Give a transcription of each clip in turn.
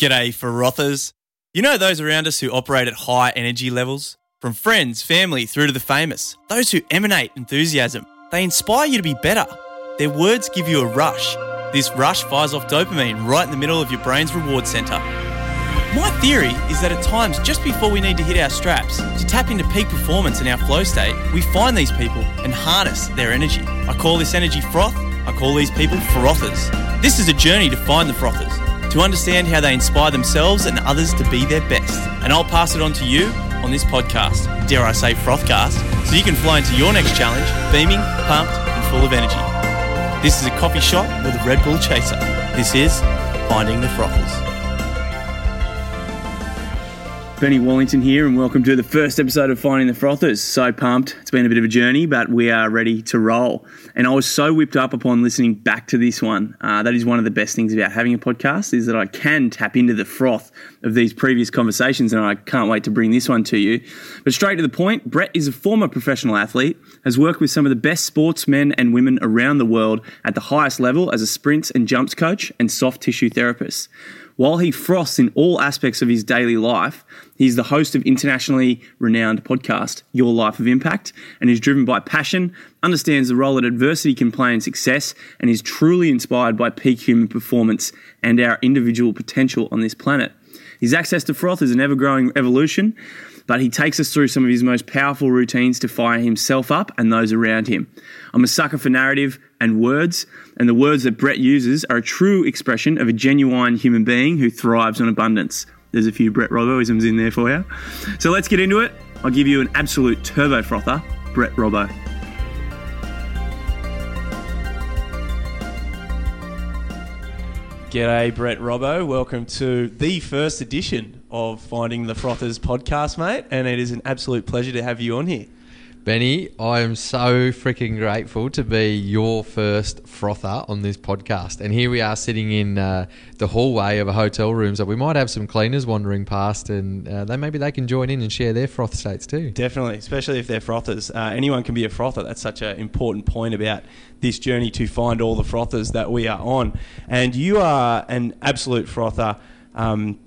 G'day, frothers. You know those around us who operate at high energy levels? From friends, family, through to the famous. Those who emanate enthusiasm. They inspire you to be better. Their words give you a rush. This rush fires off dopamine right in the middle of your brain's reward center. My theory is that at times, just before we need to hit our straps, to tap into peak performance in our flow state, we find these people and harness their energy. I call this energy froth. I call these people frothers. This is a journey to find the frothers to understand how they inspire themselves and others to be their best. And I'll pass it on to you on this podcast, dare I say Frothcast, so you can fly into your next challenge beaming, pumped, and full of energy. This is a coffee shop with a Red Bull chaser. This is Finding the Frothers. Benny Wallington here, and welcome to the first episode of Finding the Frothers. So pumped. It's been a bit of a journey, but we are ready to roll. And I was so whipped up upon listening back to this one. Uh, that is one of the best things about having a podcast is that I can tap into the froth of these previous conversations, and I can't wait to bring this one to you. But straight to the point, Brett is a former professional athlete, has worked with some of the best sportsmen and women around the world at the highest level as a sprints and jumps coach and soft tissue therapist. While he froths in all aspects of his daily life, he's the host of internationally renowned podcast, Your Life of Impact, and is driven by passion, understands the role that adversity can play in success, and is truly inspired by peak human performance and our individual potential on this planet. His access to froth is an ever growing evolution, but he takes us through some of his most powerful routines to fire himself up and those around him. I'm a sucker for narrative and words, and the words that Brett uses are a true expression of a genuine human being who thrives on abundance. There's a few Brett Robboisms in there for you. So let's get into it. I'll give you an absolute turbo frother, Brett Robbo. G'day, Brett Robbo. Welcome to the first edition of Finding the Frothers podcast, mate. And it is an absolute pleasure to have you on here. Benny, I am so freaking grateful to be your first frother on this podcast. And here we are sitting in uh, the hallway of a hotel room. So we might have some cleaners wandering past and uh, they maybe they can join in and share their froth states too. Definitely, especially if they're frothers. Uh, anyone can be a frother. That's such an important point about this journey to find all the frothers that we are on. And you are an absolute frother. Um,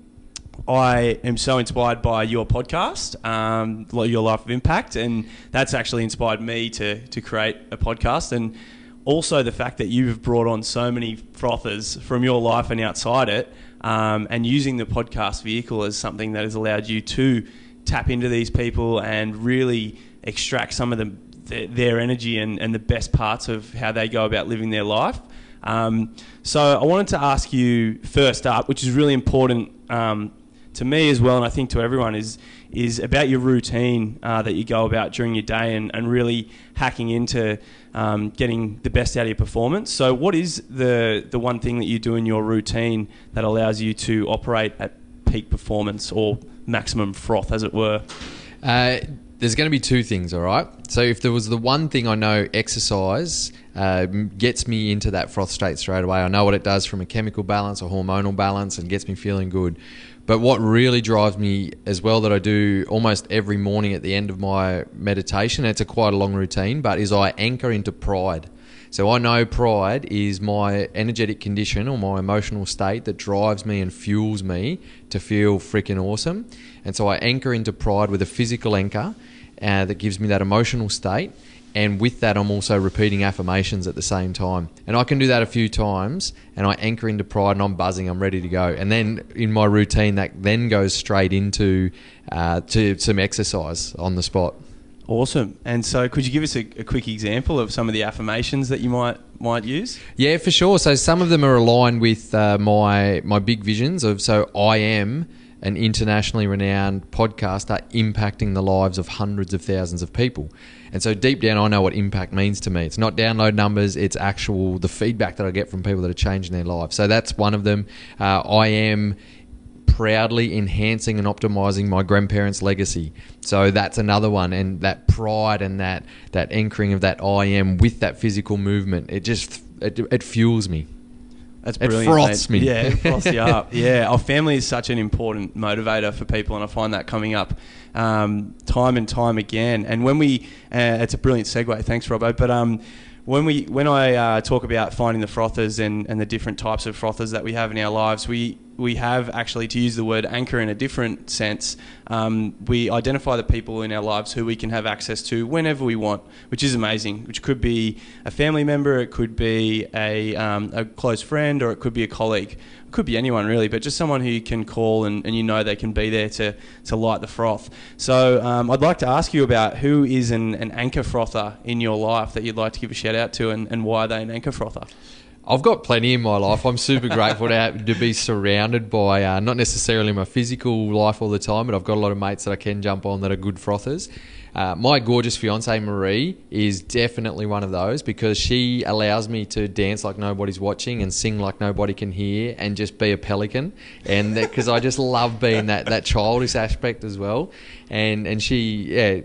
I am so inspired by your podcast, um, Your Life of Impact, and that's actually inspired me to to create a podcast. And also the fact that you've brought on so many frothers from your life and outside it, um, and using the podcast vehicle as something that has allowed you to tap into these people and really extract some of the, their energy and, and the best parts of how they go about living their life. Um, so I wanted to ask you first up, which is really important um, to me as well, and I think to everyone, is is about your routine uh, that you go about during your day and, and really hacking into um, getting the best out of your performance. So, what is the the one thing that you do in your routine that allows you to operate at peak performance or maximum froth, as it were? Uh, there's going to be two things, all right? So, if there was the one thing I know, exercise uh, gets me into that froth state straight away. I know what it does from a chemical balance, a hormonal balance, and gets me feeling good. But what really drives me as well that I do almost every morning at the end of my meditation, it's a quite a long routine, but is I anchor into pride. So I know pride is my energetic condition or my emotional state that drives me and fuels me to feel freaking awesome. And so I anchor into pride with a physical anchor uh, that gives me that emotional state and with that i'm also repeating affirmations at the same time. And i can do that a few times and i anchor into pride and i'm buzzing i'm ready to go. And then in my routine that then goes straight into uh, to some exercise on the spot. Awesome. And so could you give us a, a quick example of some of the affirmations that you might might use? Yeah for sure. So some of them are aligned with uh, my my big visions of so i am an internationally renowned podcaster impacting the lives of hundreds of thousands of people. And so deep down, I know what impact means to me. It's not download numbers; it's actual the feedback that I get from people that are changing their lives. So that's one of them. Uh, I am proudly enhancing and optimizing my grandparents' legacy. So that's another one, and that pride and that that anchoring of that I am with that physical movement. It just it, it fuels me. That's brilliant. It froths mate. me. Yeah, it froths you up. Yeah, our family is such an important motivator for people, and I find that coming up um, time and time again. And when we, uh, it's a brilliant segue. Thanks, Robbo. But um, when we when I uh, talk about finding the frothers and, and the different types of frothers that we have in our lives, we we have actually to use the word anchor in a different sense. Um, we identify the people in our lives who we can have access to whenever we want, which is amazing. Which could be a family member, it could be a, um, a close friend, or it could be a colleague. Could be anyone really, but just someone who you can call and, and you know they can be there to, to light the froth. So um, I'd like to ask you about who is an, an anchor frother in your life that you'd like to give a shout out to and, and why are they an anchor frother? I've got plenty in my life. I'm super grateful to, to be surrounded by uh, not necessarily my physical life all the time, but I've got a lot of mates that I can jump on that are good frothers. Uh, my gorgeous fiance Marie is definitely one of those because she allows me to dance like nobody's watching and sing like nobody can hear and just be a pelican. And because I just love being that that childish aspect as well. And and she yeah,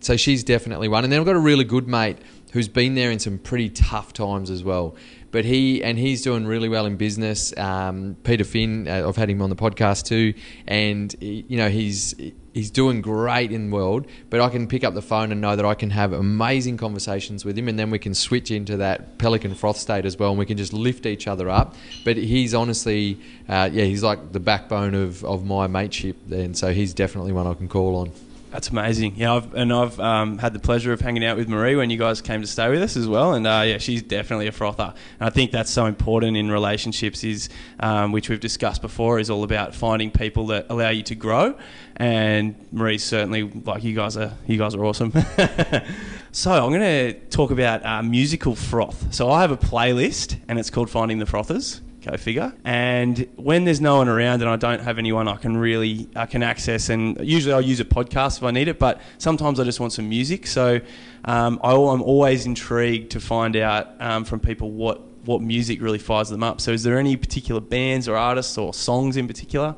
so she's definitely one. And then I've got a really good mate who's been there in some pretty tough times as well but he and he's doing really well in business. Um, Peter Finn, uh, I've had him on the podcast too, and you know he's he's doing great in the world. But I can pick up the phone and know that I can have amazing conversations with him, and then we can switch into that pelican froth state as well, and we can just lift each other up. But he's honestly, uh, yeah, he's like the backbone of of my mateship, and so he's definitely one I can call on. That's amazing. Yeah, I've, and I've um, had the pleasure of hanging out with Marie when you guys came to stay with us as well. And uh, yeah, she's definitely a frother. And I think that's so important in relationships, is um, which we've discussed before, is all about finding people that allow you to grow. And Marie's certainly like you guys are. You guys are awesome. so I'm going to talk about uh, musical froth. So I have a playlist, and it's called Finding the Frothers. Go figure. And when there's no one around and I don't have anyone I can really I can access, and usually I'll use a podcast if I need it, but sometimes I just want some music. So um, I, am always intrigued to find out um, from people what what music really fires them up. So is there any particular bands or artists or songs in particular?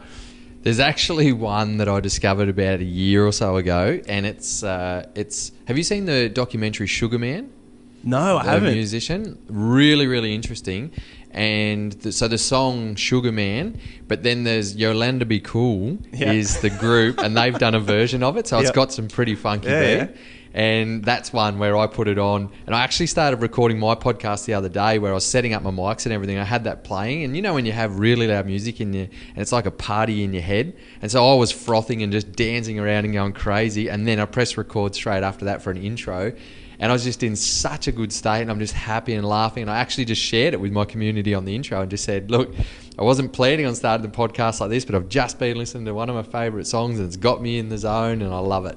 There's actually one that I discovered about a year or so ago, and it's uh, it's. Have you seen the documentary Sugarman? No, I haven't. Musician, really, really interesting and the, so the song Sugar Man, but then there's Yolanda Be Cool yeah. is the group, and they've done a version of it, so it's got some pretty funky yeah, beat. Yeah. And that's one where I put it on. And I actually started recording my podcast the other day where I was setting up my mics and everything. I had that playing. And you know, when you have really loud music in you, and it's like a party in your head. And so I was frothing and just dancing around and going crazy. And then I pressed record straight after that for an intro and I was just in such a good state and I'm just happy and laughing. And I actually just shared it with my community on the intro and just said, look, I wasn't planning on starting the podcast like this, but I've just been listening to one of my favourite songs and it's got me in the zone and I love it.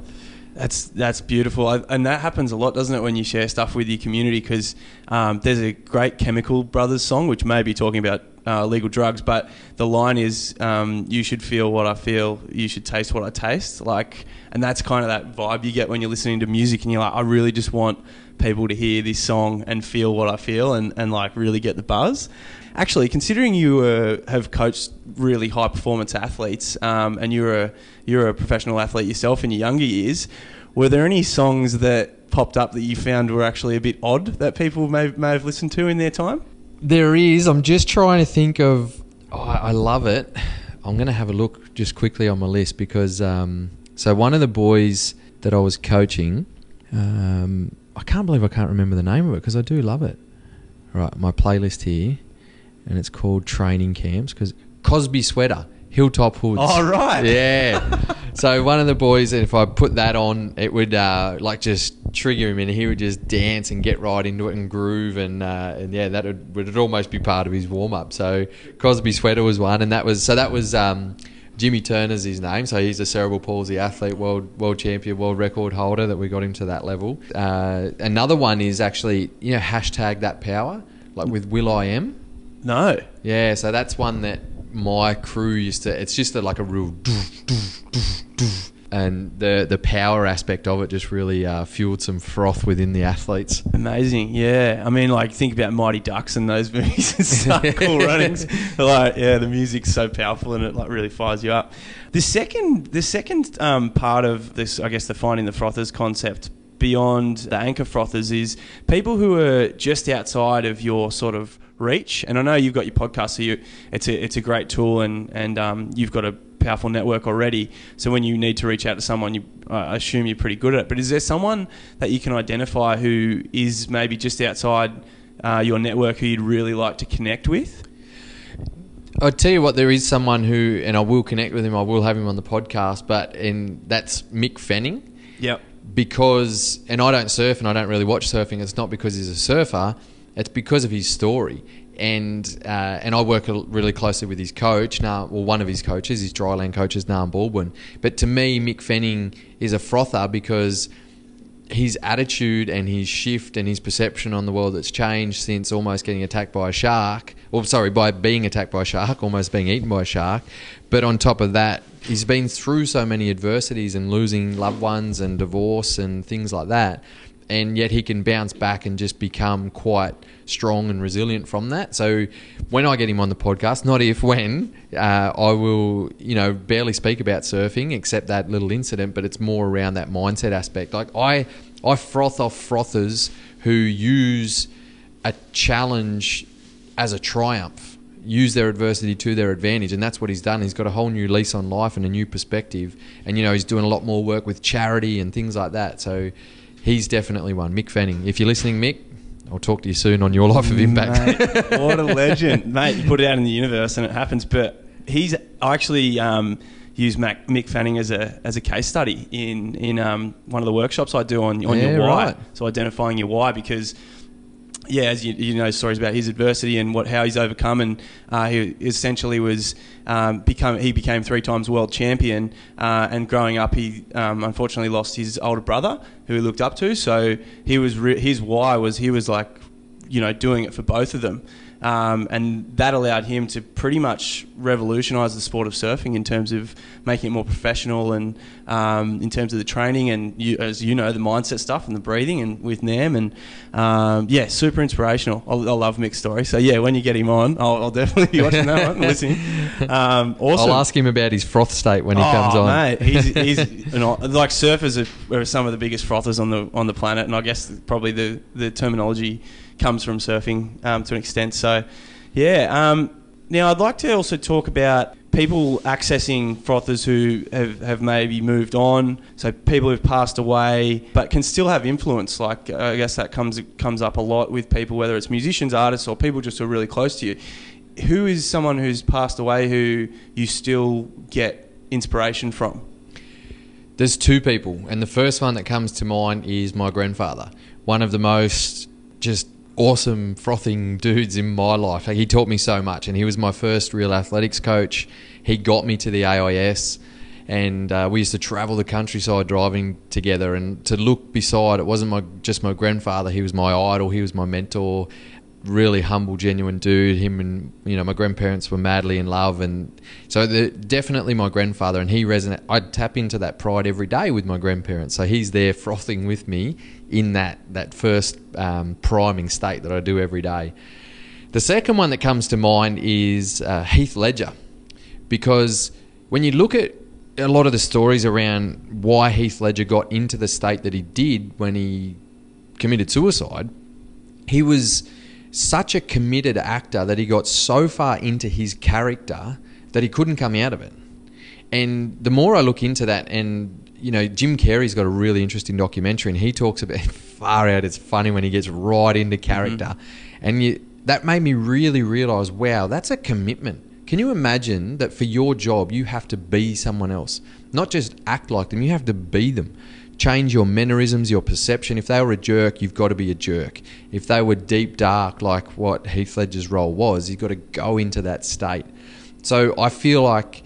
That's that's beautiful, and that happens a lot, doesn't it, when you share stuff with your community? Because um, there's a great Chemical Brothers song, which may be talking about uh, illegal drugs, but the line is, um, "You should feel what I feel. You should taste what I taste." Like, and that's kind of that vibe you get when you're listening to music, and you're like, "I really just want people to hear this song and feel what I feel, and and like really get the buzz." Actually, considering you uh, have coached really high performance athletes, um, and you're a you're a professional athlete yourself in your younger years, were there any songs that popped up that you found were actually a bit odd that people may may have listened to in their time? There is. I'm just trying to think of. Oh, I love it. I'm going to have a look just quickly on my list because um, so one of the boys that I was coaching, um, I can't believe I can't remember the name of it because I do love it. Right, my playlist here, and it's called Training Camps because Cosby Sweater. Hilltop Hoods. Oh, right. Yeah. so one of the boys, if I put that on, it would uh, like just trigger him and he would just dance and get right into it and groove and uh, and yeah, that would, would almost be part of his warm up. So Cosby Sweater was one, and that was so that was. Um, Jimmy Turner's his name, so he's a cerebral palsy athlete, world world champion, world record holder. That we got him to that level. Uh, another one is actually you know hashtag that power, like with Will I am. No. Yeah, so that's one that my crew used to. It's just a, like a real. And the the power aspect of it just really uh, fueled some froth within the athletes. Amazing, yeah. I mean, like think about Mighty Ducks and those movies and stuff, cool runnings. Like, yeah, the music's so powerful and it like really fires you up. The second, the second um, part of this, I guess, the finding the frothers concept beyond the anchor frothers is people who are just outside of your sort of reach. And I know you've got your podcast, so you, it's a it's a great tool, and and um, you've got a powerful network already. So when you need to reach out to someone, you I assume you're pretty good at it. But is there someone that you can identify who is maybe just outside uh, your network who you'd really like to connect with? I'll tell you what, there is someone who, and I will connect with him. I will have him on the podcast, but and that's Mick Fanning. Yep. Because and I don't surf and I don't really watch surfing. It's not because he's a surfer. It's because of his story. And uh, and I work really closely with his coach now. Well, one of his coaches, his dryland coach, is Nam Baldwin. But to me, Mick Fanning is a frother because his attitude and his shift and his perception on the world that's changed since almost getting attacked by a shark, or sorry, by being attacked by a shark, almost being eaten by a shark. But on top of that, he's been through so many adversities and losing loved ones and divorce and things like that. And yet he can bounce back and just become quite strong and resilient from that. So when I get him on the podcast, not if, when, uh, I will, you know, barely speak about surfing except that little incident, but it's more around that mindset aspect. Like I, I froth off frothers who use a challenge as a triumph, use their adversity to their advantage, and that's what he's done. He's got a whole new lease on life and a new perspective, and you know he's doing a lot more work with charity and things like that. So he's definitely one. Mick Fanning, if you're listening, Mick, I'll talk to you soon on your life of impact. Mate, what a legend, mate! You put it out in the universe and it happens. But he's I actually um, used Mac, Mick Fanning as a as a case study in in um, one of the workshops I do on on Yeah, your why. right. So identifying your why because. Yeah, as you, you know, stories about his adversity and what how he's overcome, and uh, he essentially was um, become he became three times world champion. Uh, and growing up, he um, unfortunately lost his older brother, who he looked up to. So he was re- his why was he was like you know, doing it for both of them. Um, and that allowed him to pretty much revolutionise the sport of surfing in terms of making it more professional and um, in terms of the training and, you, as you know, the mindset stuff and the breathing and with Nam. And um, yeah, super inspirational. I, I love Mick's story. So yeah, when you get him on, I'll, I'll definitely be watching that one and listening. Um, awesome. I'll ask him about his froth state when he comes Oh, on. Mate, he's, he's know, like surfers are, are some of the biggest frothers on the on the planet, and I guess probably the, the terminology comes from surfing um, to an extent. So, yeah. Um, now, I'd like to also talk about people accessing frothers who have, have maybe moved on. So people who've passed away, but can still have influence. Like I guess that comes comes up a lot with people, whether it's musicians, artists, or people just who are really close to you. Who is someone who's passed away who you still get inspiration from? There's two people, and the first one that comes to mind is my grandfather. One of the most just awesome frothing dudes in my life. Like, he taught me so much, and he was my first real athletics coach. He got me to the AIS, and uh, we used to travel the countryside driving together. And to look beside, it wasn't my just my grandfather. He was my idol. He was my mentor. Really humble, genuine dude. Him and you know my grandparents were madly in love, and so the, definitely my grandfather. And he resonate. I'd tap into that pride every day with my grandparents. So he's there frothing with me in that that first um, priming state that I do every day. The second one that comes to mind is uh, Heath Ledger, because when you look at a lot of the stories around why Heath Ledger got into the state that he did when he committed suicide, he was such a committed actor that he got so far into his character that he couldn't come out of it. And the more I look into that, and you know, Jim Carrey's got a really interesting documentary, and he talks about far out. It's funny when he gets right into mm-hmm. character, and you, that made me really realize, wow, that's a commitment. Can you imagine that for your job you have to be someone else, not just act like them? You have to be them. Change your mannerisms, your perception. If they were a jerk, you've got to be a jerk. If they were deep dark, like what Heath Ledger's role was, you've got to go into that state. So I feel like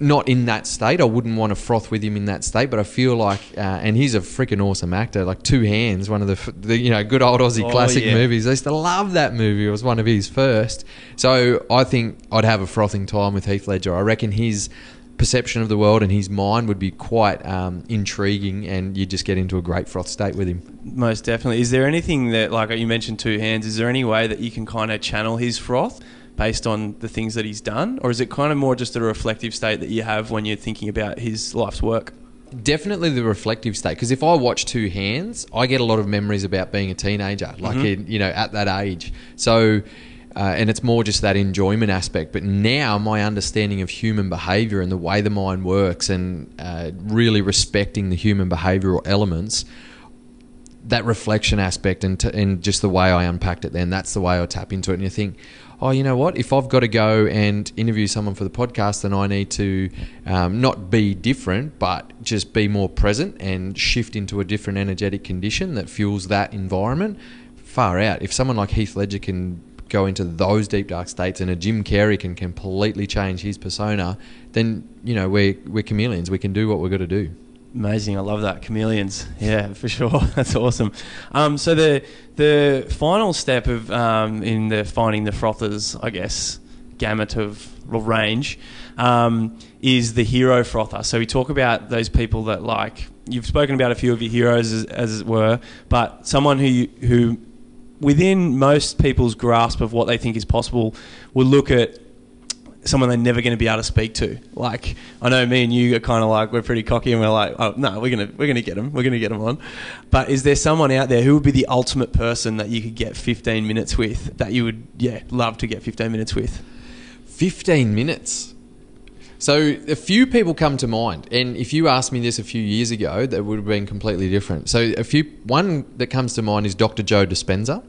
not in that state. I wouldn't want to froth with him in that state, but I feel like, uh, and he's a freaking awesome actor. Like Two Hands, one of the, the you know good old Aussie Oh, classic yeah. movies. I used to love that movie. It was one of his first. So I think I'd have a frothing time with Heath Ledger. I reckon his perception of the world and his mind would be quite um, intriguing, and you just get into a great froth state with him. Most definitely. Is there anything that, like you mentioned, two hands? Is there any way that you can kind of channel his froth based on the things that he's done, or is it kind of more just a reflective state that you have when you're thinking about his life's work? Definitely the reflective state. Because if I watch Two Hands, I get a lot of memories about being a teenager, like in, you know at that age. So, uh, and it's more just that enjoyment aspect. But now my understanding of human behaviour and the way the mind works, and uh, really respecting the human behavioural elements, that reflection aspect and, t- and just the way I unpacked it. Then that's the way I tap into it. And you think, oh, you know what? If I've got to go and interview someone for the podcast, then I need to um, not be different, but just be more present and shift into a different energetic condition that fuels that environment. Far out. If someone like Heath Ledger can go into those deep dark states and a Jim Carrey can completely change his persona, then you know we're we're chameleons. We can do what we've got to do. Amazing, I love that chameleons. Yeah, for sure, that's awesome. Um, so the the final step of um, in the finding the frothers, I guess, gamut of range, um, is the hero frother. So we talk about those people that like you've spoken about a few of your heroes as, as it were, but someone who who within most people's grasp of what they think is possible will look at someone they're never going to be able to speak to. Like I know me and you are kind of like we're pretty cocky and we're like, oh no, we're gonna we're gonna get them, we're gonna get them on. But is there someone out there who would be the ultimate person that you could get 15 minutes with that you would yeah love to get 15 minutes with? 15 minutes. So a few people come to mind, and if you asked me this a few years ago, that would have been completely different. So a few one that comes to mind is Dr. Joe Dispenza.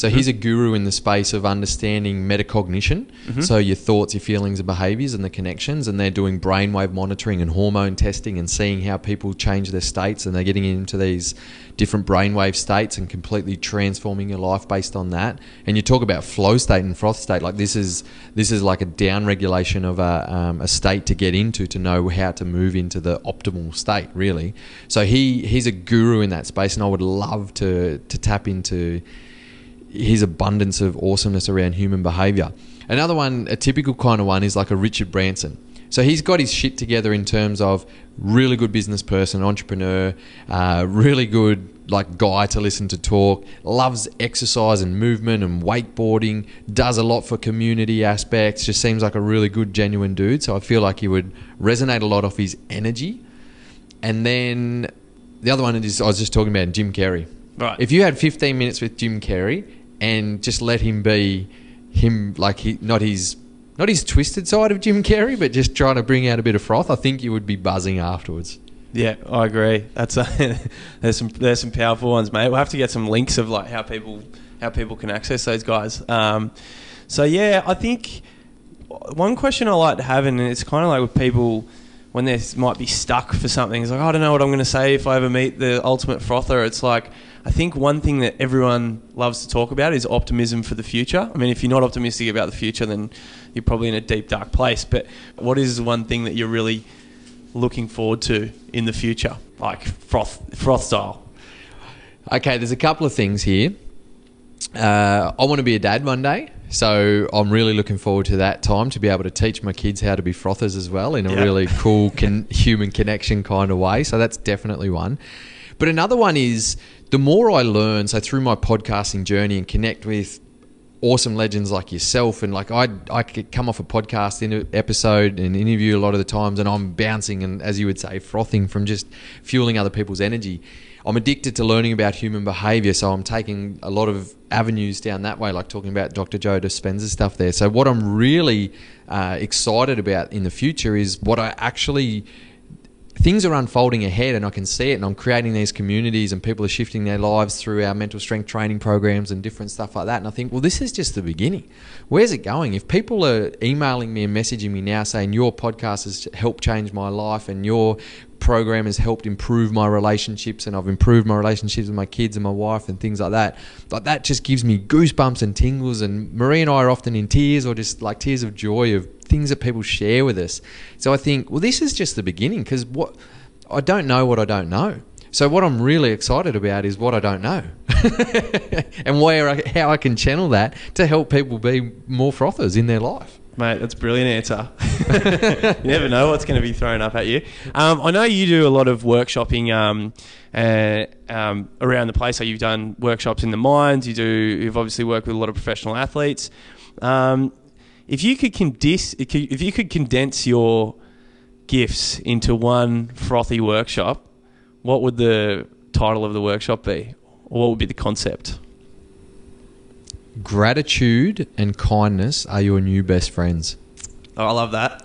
So mm-hmm. he's a guru in the space of understanding metacognition. Mm-hmm. So your thoughts, your feelings, and behaviors, and the connections. And they're doing brainwave monitoring and hormone testing and seeing how people change their states. And they're getting into these different brainwave states and completely transforming your life based on that. And you talk about flow state and froth state. Like this is this is like a down regulation of a, um, a state to get into to know how to move into the optimal state. Really. So he he's a guru in that space, and I would love to to tap into his abundance of awesomeness around human behavior. Another one, a typical kind of one, is like a Richard Branson. So he's got his shit together in terms of really good business person, entrepreneur, uh, really good like guy to listen to talk, loves exercise and movement and wakeboarding, does a lot for community aspects, just seems like a really good, genuine dude. So I feel like he would resonate a lot off his energy. And then the other one is I was just talking about Jim Carrey. Right. If you had 15 minutes with Jim Carrey, and just let him be him, like he not his not his twisted side of Jim Carrey, but just trying to bring out a bit of froth. I think you would be buzzing afterwards. Yeah, I agree. That's a, there's some there's some powerful ones, mate. We'll have to get some links of like how people how people can access those guys. Um, so yeah, I think one question I like to have, and it's kind of like with people when they might be stuck for something. It's like oh, I don't know what I'm going to say if I ever meet the ultimate frother. It's like I think one thing that everyone loves to talk about is optimism for the future. I mean, if you're not optimistic about the future, then you're probably in a deep, dark place. But what is one thing that you're really looking forward to in the future, like froth, froth style? Okay, there's a couple of things here. Uh, I want to be a dad one day. So I'm really looking forward to that time to be able to teach my kids how to be frothers as well in a yeah. really cool con- human connection kind of way. So that's definitely one. But another one is the more I learn, so through my podcasting journey and connect with awesome legends like yourself and like I I could come off a podcast in episode and interview a lot of the times and I'm bouncing and as you would say frothing from just fueling other people's energy. I'm addicted to learning about human behavior, so I'm taking a lot of avenues down that way, like talking about Dr. Joe Dispenza stuff there. So what I'm really uh, excited about in the future is what I actually things are unfolding ahead and I can see it and I'm creating these communities and people are shifting their lives through our mental strength training programs and different stuff like that. And I think, well, this is just the beginning. Where's it going? If people are emailing me and messaging me now saying your podcast has helped change my life and your program has helped improve my relationships and I've improved my relationships with my kids and my wife and things like that. Like that just gives me goosebumps and tingles and Marie and I are often in tears or just like tears of joy of things that people share with us. So I think, well, this is just the beginning because what I don't know what I don't know. So what I'm really excited about is what I don't know, and where I, how I can channel that to help people be more frothers in their life. Mate, that's a brilliant answer. you never know what's going to be thrown up at you. Um, I know you do a lot of workshopping um, uh, um, around the place. So you've done workshops in the mines. You do. You've obviously worked with a lot of professional athletes. Um, if you could condense, if you could condense your gifts into one frothy workshop, what would the title of the workshop be, or what would be the concept? Gratitude and kindness are your new best friends. Oh, I love that.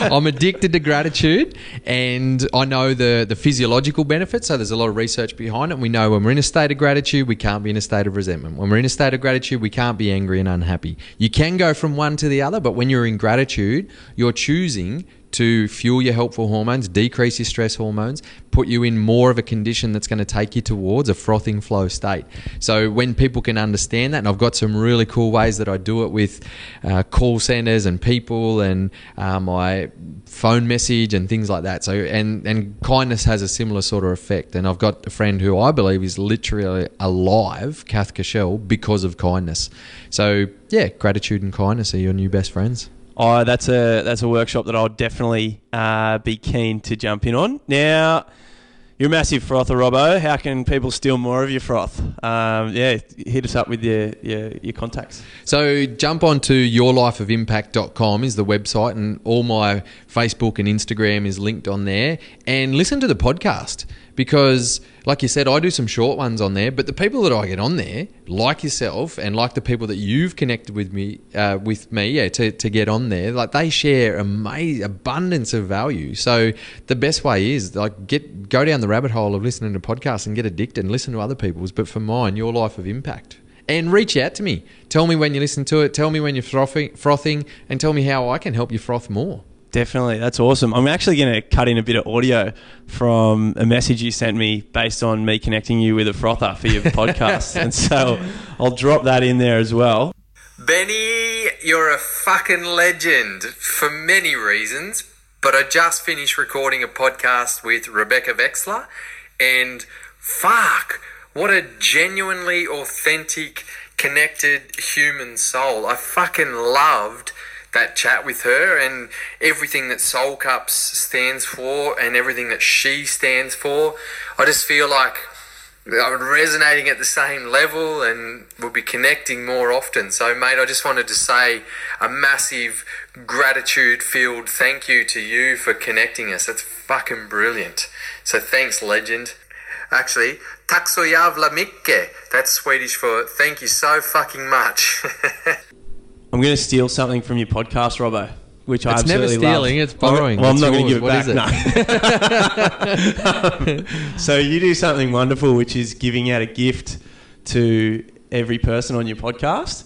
I'm addicted to gratitude, and I know the the physiological benefits. So there's a lot of research behind it. We know when we're in a state of gratitude, we can't be in a state of resentment. When we're in a state of gratitude, we can't be angry and unhappy. You can go from one to the other, but when you're in gratitude, you're choosing to fuel your helpful hormones, decrease your stress hormones, put you in more of a condition that's going to take you towards a frothing flow state. So when people can understand that, and I've got some really cool ways that I do it with uh, call centers and people and uh, my phone message and things like that. So and and kindness has a similar sort of effect. And I've got a friend who I believe is literally alive, Kath Cashel, because of kindness. So yeah, gratitude and kindness are your new best friends. Oh, that's a that's a workshop that I'll definitely uh, be keen to jump in on. Now, you're a massive frother, Robbo. How can people steal more of your froth? Um, yeah, hit us up with your, your, your contacts. So jump on to yourlifeofimpact.com is the website and all my Facebook and Instagram is linked on there and listen to the podcast because like you said I do some short ones on there but the people that I get on there like yourself and like the people that you've connected with me uh, with me yeah to, to get on there like they share amazing abundance of value so the best way is like get go down the rabbit hole of listening to podcasts and get addicted and listen to other people's but for mine your life of impact and reach out to me. Tell me when you listen to it. Tell me when you're frothing, frothing, and tell me how I can help you froth more. Definitely, that's awesome. I'm actually going to cut in a bit of audio from a message you sent me based on me connecting you with a frother for your podcast, and so I'll drop that in there as well. Benny, you're a fucking legend for many reasons, but I just finished recording a podcast with Rebecca Vexler, and fuck, what a genuinely authentic, connected human soul. I fucking loved that chat with her and everything that Soul Cups stands for and everything that she stands for. I just feel like I'm resonating at the same level and we'll be connecting more often. So, mate, I just wanted to say a massive gratitude filled thank you to you for connecting us. That's fucking brilliant. So, thanks, legend. Actually, tack så jävla mycket. That's Swedish for thank you so fucking much. I'm going to steal something from your podcast, Robbo, which I It's never absolutely stealing, love. it's borrowing. Well, I'm It's not going to yours. give it What back. is no. Um, so you do something wonderful, which is giving out a gift to every person on your podcast.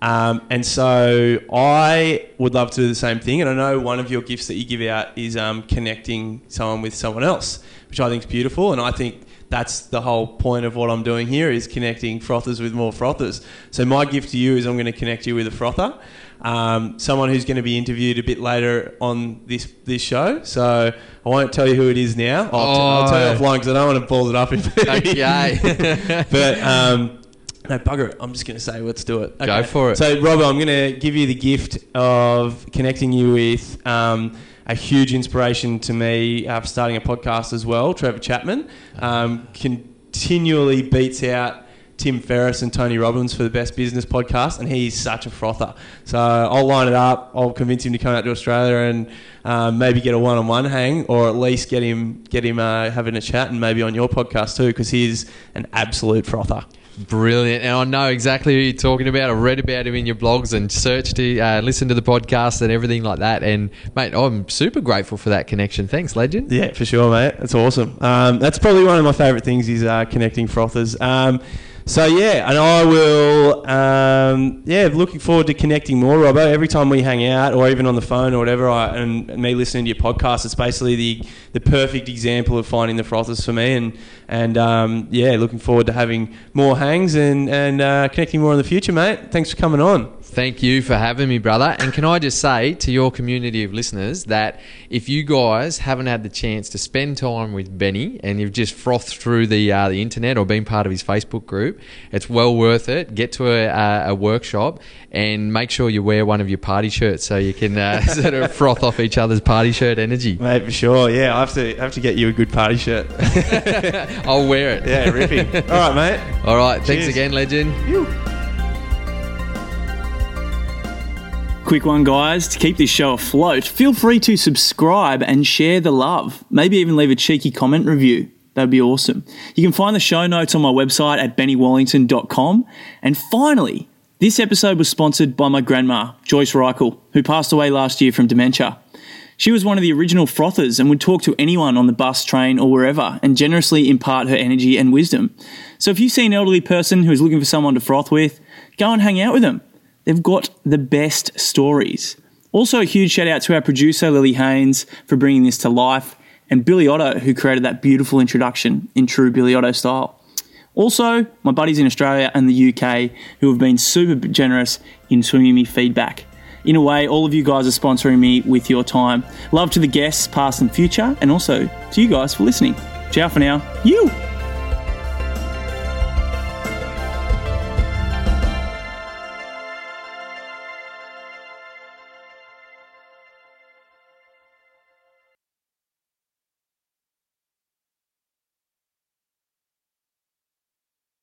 Um, and so I would love to do the same thing. And I know one of your gifts that you give out is um, connecting someone with someone else, which I think is beautiful. And I think that's the whole point of what I'm doing here is connecting frothers with more frothers. So my gift to you is I'm going to connect you with a frother, um, someone who's going to be interviewed a bit later on this this show. So I won't tell you who it is now. I'll, t- I'll tell you Oh. offline because I don't want to ball it up. In Okay. but um, no, bugger it. I'm just going to say, let's do it. Go for it. So, Rob, I'm going to give you the gift of connecting you with um, a huge inspiration to me after starting a podcast as well, Trevor Chapman. Um, continually beats out Tim Ferriss and Tony Robbins for the best business podcast, and he's such a frother. So I'll line it up. I'll convince him to come out to Australia and um, maybe get a one-on-one hang, or at least get him get him uh, having a chat, and maybe on your podcast too, because he's an absolute frother. Brilliant. And I know exactly who you're talking about. I read about him in your blogs and searched uh, listen to the podcast and everything like that. And, mate, I'm super grateful for that connection. Thanks, legend. Yeah, for sure, mate. That's awesome. Um, that's probably one of my favourite things is uh, connecting frothers. Um, so yeah, and I will. Um, yeah, looking forward to connecting more, Robbo. Every time we hang out, or even on the phone or whatever, I, and, me listening to your podcast, it's basically the the perfect example of finding the frothers for me. And and um, yeah, looking forward to having more hangs and and uh, connecting more in the future, mate. Thanks for coming on. Thank you for having me, brother. And can I just say to your community of listeners that if you guys haven't had the chance to spend time with Benny and you've just frothed through the uh, the internet or been part of his Facebook group, it's well worth it. Get to a, a, workshop and make sure you wear one of your party shirts so you can uh, sort of froth off each other's party shirt energy. Mate, for sure. Yeah, I have to have to get you a good party shirt. I'll wear it. yeah, ripping. All right, mate. All right. Thanks again, legend. Quick one, guys. To keep this show afloat, feel free to subscribe and share the love. Maybe even leave a cheeky comment review. That'd be awesome. You can find the show notes on my website at bennywallington.com. And finally, This episode was sponsored by my grandma, Joyce Reichel, who passed away last year from dementia. She was one of the original frothers and would talk to anyone on the bus, train, or wherever and generously impart her energy and wisdom. So if you see an elderly person who is looking for someone to froth with, go and hang out with them. They've got the best stories. Also, a huge shout out to our producer, Lily Haynes, for bringing this to life, and Billy Otto, who created that beautiful introduction in true Billy Otto style. Also, my buddies in Australia and the UK who have been super generous in swinging me feedback. In a way, all of you guys are sponsoring me with your time. Love to the guests, past and future, and also to you guys for listening. Ciao for now. You!